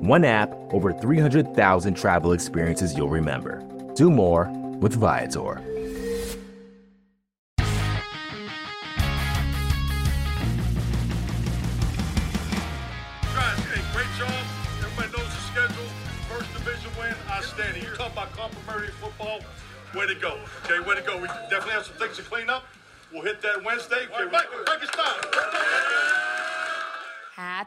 One app, over 300,000 travel experiences you'll remember. Do more with Viator. Way to go. Okay, way to go. We definitely have some things to clean up. We'll hit that Wednesday. Okay, break, break it down.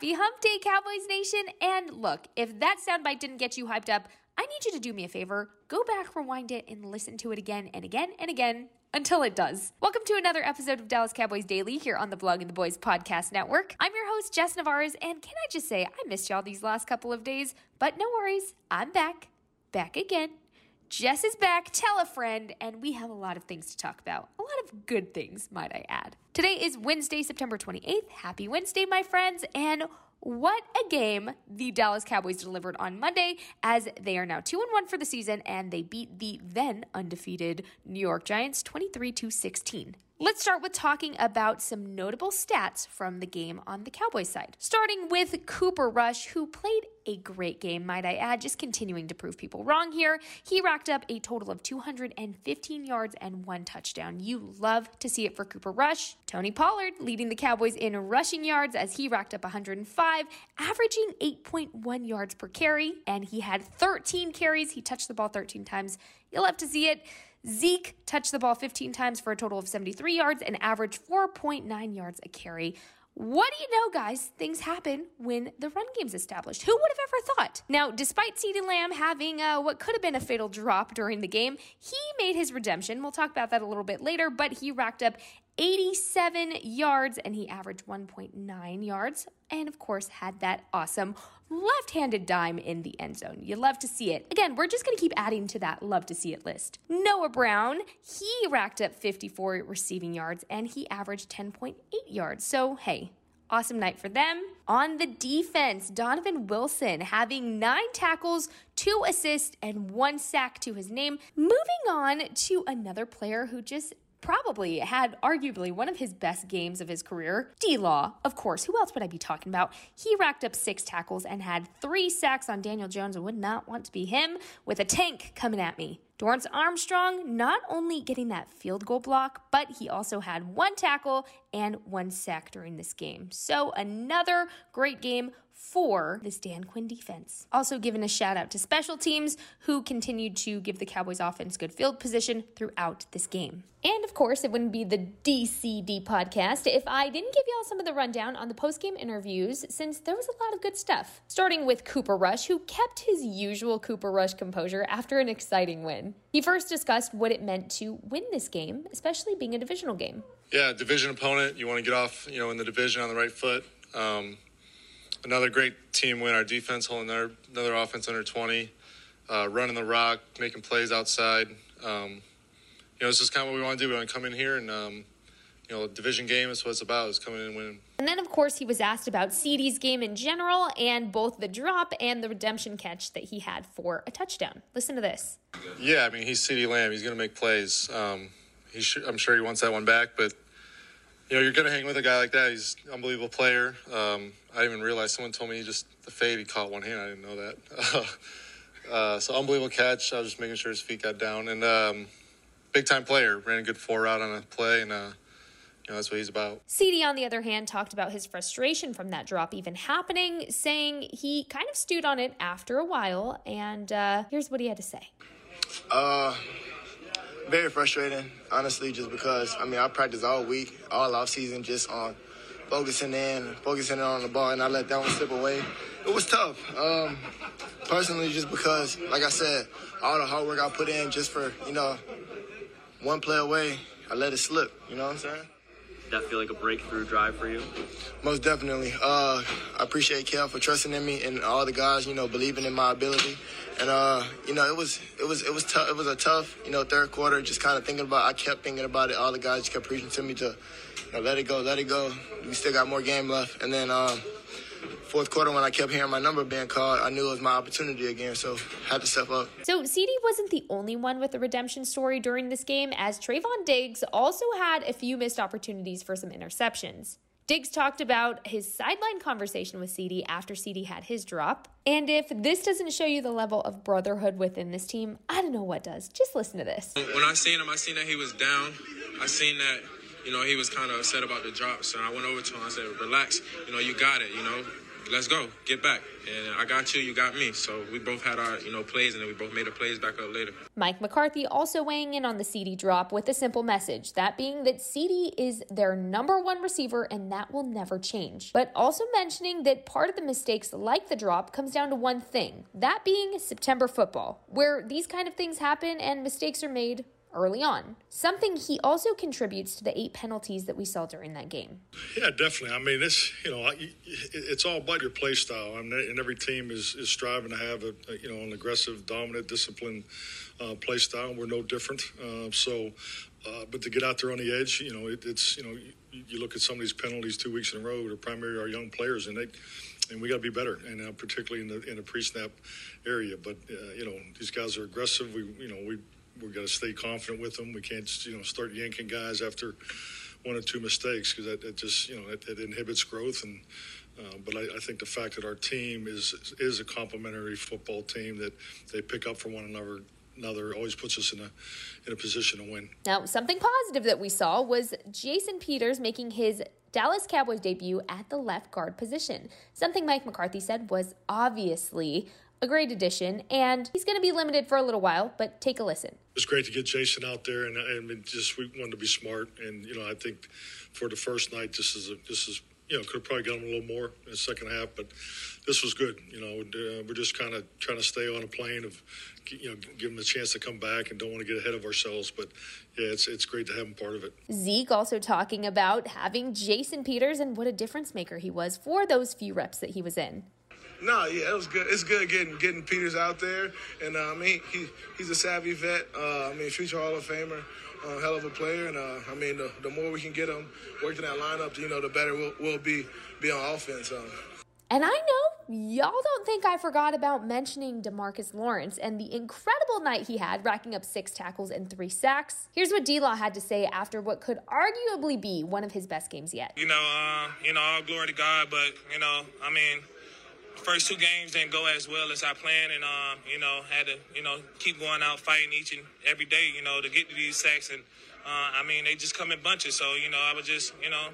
Happy Hump Day, Cowboys Nation! And look, if that soundbite didn't get you hyped up, I need you to do me a favor. Go back, rewind it, and listen to it again and again and again until it does. Welcome to another episode of Dallas Cowboys Daily here on the Blogging the Boys Podcast Network. I'm your host, Jess Nevarez, and can I just say, I missed y'all these last couple of days, but no worries, I'm back, back again. Jess is back, tell a friend, and we have a lot of things to talk about. A lot of good things, might I add. Today is Wednesday, September 28th. Happy Wednesday, my friends, and what a game the Dallas Cowboys delivered on Monday as they are now 2 and 1 for the season and they beat the then undefeated New York Giants 23 to 16. Let's start with talking about some notable stats from the game on the Cowboys side. Starting with Cooper Rush, who played a great game, might I add, just continuing to prove people wrong here. He racked up a total of 215 yards and one touchdown. You love to see it for Cooper Rush. Tony Pollard leading the Cowboys in rushing yards as he racked up 105, averaging 8.1 yards per carry, and he had 13 carries. He touched the ball 13 times. You'll love to see it. Zeke touched the ball 15 times for a total of 73 yards and averaged 4.9 yards a carry. What do you know, guys? Things happen when the run game's established. Who would have ever thought? Now, despite CeeDee Lamb having uh, what could have been a fatal drop during the game, he made his redemption. We'll talk about that a little bit later, but he racked up 87 yards and he averaged 1.9 yards and, of course, had that awesome left handed dime in the end zone. You love to see it. Again, we're just going to keep adding to that love to see it list. Noah Brown, he racked up 54 receiving yards and he averaged 10.8 yards. So, hey, awesome night for them. On the defense, Donovan Wilson having nine tackles, two assists, and one sack to his name. Moving on to another player who just probably had arguably one of his best games of his career. D Law, of course. Who else would I be talking about? He racked up six tackles and had three sacks on Daniel Jones. I would not want to be him with a tank coming at me. Dorance Armstrong not only getting that field goal block, but he also had one tackle and one sack during this game. So another great game for this Dan Quinn defense. Also, giving a shout out to special teams who continued to give the Cowboys offense good field position throughout this game. And of course, it wouldn't be the DCD podcast if I didn't give y'all some of the rundown on the post game interviews, since there was a lot of good stuff. Starting with Cooper Rush, who kept his usual Cooper Rush composure after an exciting win. He first discussed what it meant to win this game, especially being a divisional game. Yeah, division opponent. You want to get off, you know, in the division on the right foot. Um, another great team win. Our defense holding another, another offense under 20, uh, running the rock, making plays outside. Um, you know, this is kind of what we want to do. We want to come in here and, um, you know, division game is what it's about, is coming in and winning. And then, of course, he was asked about CeeDee's game in general and both the drop and the redemption catch that he had for a touchdown. Listen to this. Yeah, I mean, he's CeeDee Lamb. He's going to make plays. Um, he should, I'm sure he wants that one back, but you know, you're going to hang with a guy like that. He's an unbelievable player. Um, I didn't even realize someone told me he just the fade he caught one hand. I didn't know that. uh, so unbelievable catch. I was just making sure his feet got down and um, big time player. Ran a good four out on a play and. Uh, you know, that's what he's about. CeeDee, on the other hand, talked about his frustration from that drop even happening, saying he kind of stewed on it after a while. And uh, here's what he had to say. Uh, very frustrating, honestly, just because I mean I practiced all week, all off season, just on focusing in, focusing in on the ball, and I let that one slip away. It was tough, um, personally, just because, like I said, all the hard work I put in just for you know one play away, I let it slip. You know what I'm saying? That feel like a breakthrough drive for you? Most definitely. Uh, I appreciate Kel for trusting in me and all the guys, you know, believing in my ability. And uh, you know, it was it was it was tough. It was a tough, you know, third quarter. Just kind of thinking about. I kept thinking about it. All the guys kept preaching to me to, you know, let it go, let it go. We still got more game left. And then um, fourth quarter, when I kept hearing my number being called, I knew it was my opportunity again. So I had to step up. So CeeDee wasn't the only one with a redemption story during this game, as Trevon Diggs also had a few missed opportunities for some interceptions. Diggs talked about his sideline conversation with CeeDee after CeeDee had his drop. And if this doesn't show you the level of brotherhood within this team, I don't know what does. Just listen to this. When I seen him, I seen that he was down. I seen that, you know, he was kind of upset about the drop. So I went over to him. I said, relax. You know, you got it. You know, let's go, get back. And I got you, you got me. So we both had our, you know, plays, and then we both made the plays back up later. Mike McCarthy also weighing in on the CeeDee drop with a simple message that being that CeeDee is their number one receiver and that will never change. But also mentioning that part of the mistakes, like the drop, comes down to one thing that being September football, where these kind of things happen and mistakes are made early on. Something he also contributes to the eight penalties that we saw during that game. Yeah, definitely. I mean, this you know, it's all about your play style, I mean, and every team is, is striving to have a, you know an aggressive, dominant, disciplined uh, play style. We're no different. Uh, so, uh, but to get out there on the edge, you know, it, it's you know, you, you, look at some of these penalties two weeks in a row. They're primarily our young players, and they. And we got to be better, and uh, particularly in the in the pre-snap area. But uh, you know, these guys are aggressive. We, you know, we we've got to stay confident with them. We can't, you know, start yanking guys after one or two mistakes because that, that, just, you know, it, it inhibits growth. And uh, but I, I, think the fact that our team is is a complementary football team that they pick up from one another. Another always puts us in a in a position to win. Now, something positive that we saw was Jason Peters making his Dallas Cowboys debut at the left guard position. Something Mike McCarthy said was obviously a great addition, and he's going to be limited for a little while, but take a listen. It's great to get Jason out there, and I mean, just we wanted to be smart, and you know, I think for the first night, this is a, this is you know could have probably gotten a little more in the second half, but this was good. You know, uh, we're just kind of trying to stay on a plane of you know give him a chance to come back and don't want to get ahead of ourselves, but yeah, it's it's great to have him part of it. Zeke also talking about having Jason Peters and what a difference maker he was for those few reps that he was in. No, yeah, it was good. It's good getting getting Peters out there, and uh, I mean he he's a savvy vet. Uh, I mean future Hall of Famer, uh, hell of a player, and uh, I mean the, the, more we can get him working that lineup, you know, the better we'll, we'll be be on offense. Um. And I know y'all don't think I forgot about mentioning Demarcus Lawrence and the incredible night he had, racking up six tackles and three sacks. Here's what D Law had to say after what could arguably be one of his best games yet. You know, uh, you know, all glory to God, but you know, I mean first two games didn't go as well as I planned, and uh, you know had to you know keep going out fighting each and every day, you know, to get to these sacks. And uh, I mean, they just come in bunches, so you know I was just you know.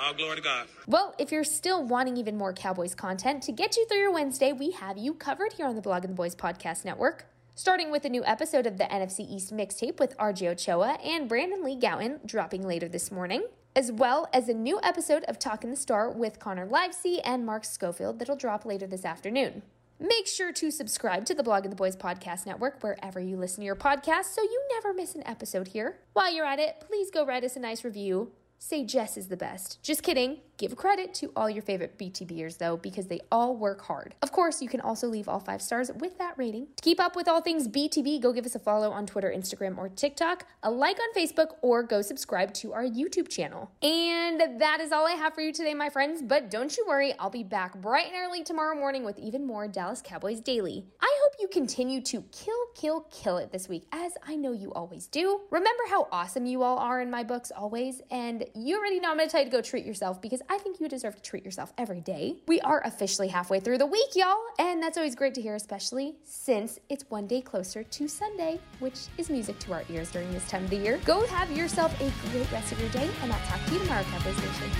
All glory to God. Well, if you're still wanting even more Cowboys content to get you through your Wednesday, we have you covered here on the Blogging the Boys Podcast Network. Starting with a new episode of the NFC East mixtape with RJ Ochoa and Brandon Lee Gowton dropping later this morning as well as a new episode of Talking the Star with Connor Livesey and Mark Schofield that'll drop later this afternoon. Make sure to subscribe to the Blogging the Boys Podcast Network wherever you listen to your podcast so you never miss an episode here. While you're at it, please go write us a nice review. Say Jess is the best. Just kidding. Give credit to all your favorite BTBers, though, because they all work hard. Of course, you can also leave all five stars with that rating. To keep up with all things BTB, go give us a follow on Twitter, Instagram, or TikTok, a like on Facebook, or go subscribe to our YouTube channel. And that is all I have for you today, my friends. But don't you worry, I'll be back bright and early tomorrow morning with even more Dallas Cowboys Daily. I hope you continue to kill, kill, kill it this week, as I know you always do. Remember how awesome you all are in my books always, and you already know I'm gonna tell you to go treat yourself because I think you deserve to treat yourself every day. We are officially halfway through the week, y'all, and that's always great to hear, especially since it's one day closer to Sunday, which is music to our ears during this time of the year. Go have yourself a great rest of your day, and I'll talk to you tomorrow, Cowboys Nation.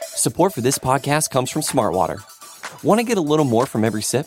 Support for this podcast comes from Smartwater. Want to get a little more from every sip?